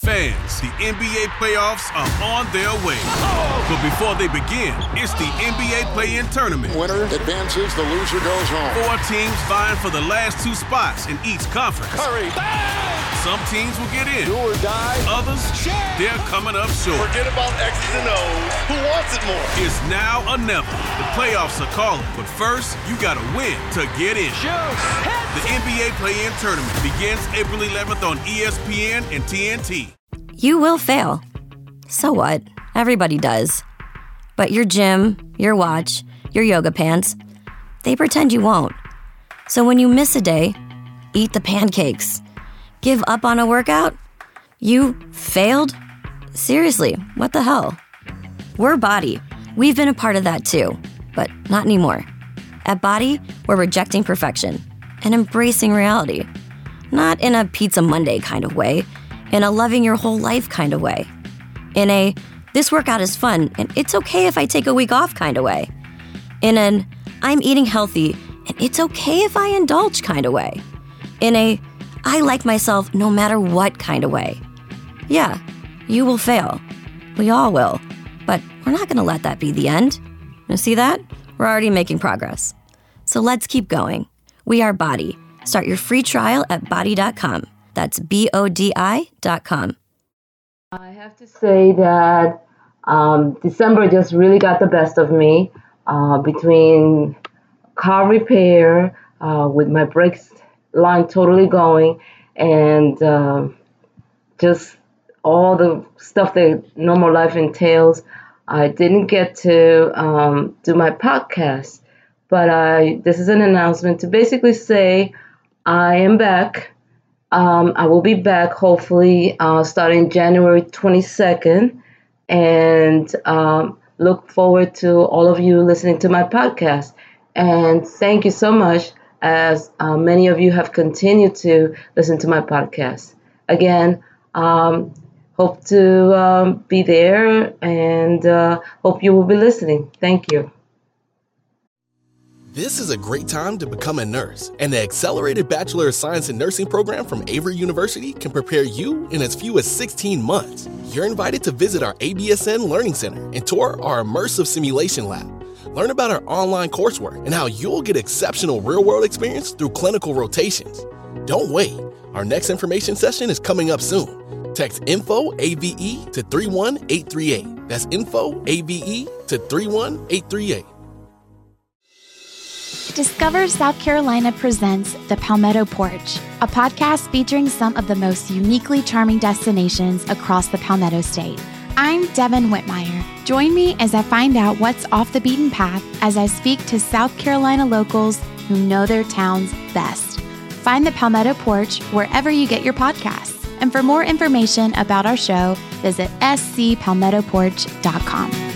Fans, the NBA playoffs are on their way. But before they begin, it's the NBA Play-In Tournament. Winner advances, the loser goes home. Four teams vying for the last two spots in each conference. Curry, bang! Some teams will get in. Do or die. Others, they're coming up short. Forget about X's and O's. Who wants it more? It's now or never. The playoffs are calling. But first, you gotta win to get in. The NBA Play-In Tournament begins April 11th on ESPN and TNT. You will fail. So what? Everybody does. But your gym, your watch, your yoga pants, they pretend you won't. So when you miss a day, eat the pancakes. Give up on a workout? You failed? Seriously, what the hell? We're BODi. We've been a part of that too, but not anymore. At BODi, we're rejecting perfection and embracing reality. Not in a Pizza Monday kind of way, in a loving your whole life kind of way. In a this workout is fun and it's okay if I take a week off kind of way. In an I'm eating healthy and it's okay if I indulge kind of way. In a I like myself no matter what kind of way. Yeah, you will fail. We all will. But we're not going to let that be the end. You see that? We're already making progress. So let's keep going. We are BODi. Start your free trial at bodi.com. That's B O D I.com. I have to say that um, December just really got the best of me uh, between car repair, uh, with my brakes line totally going, and uh, just all the stuff that normal life entails. I didn't get to um, do my podcast, but I this is an announcement to basically say I am back. Um, I will be back hopefully uh, starting January 22nd and um, look forward to all of you listening to my podcast. And thank you so much, as uh, many of you have continued to listen to my podcast. Again, um, hope to um, be there and uh, hope you will be listening. Thank you. This is a great time to become a nurse, and the Accelerated Bachelor of Science in Nursing program from Avery University can prepare you in as few as 16 months. You're invited to visit our ABSN Learning Center and tour our immersive simulation lab. Learn about our online coursework and how you'll get exceptional real world experience through clinical rotations. Don't wait. Our next information session is coming up soon. Text info AVE to 31838. That's info AVE to 31838. Discover South Carolina presents The Palmetto Porch, a podcast featuring some of the most uniquely charming destinations across the Palmetto State. I'm Devin Whitmire. Join me as I find out what's off the beaten path as I speak to South Carolina locals who know their towns best. Find The Palmetto Porch wherever you get your podcasts. And for more information about our show, visit scpalmettoporch.com.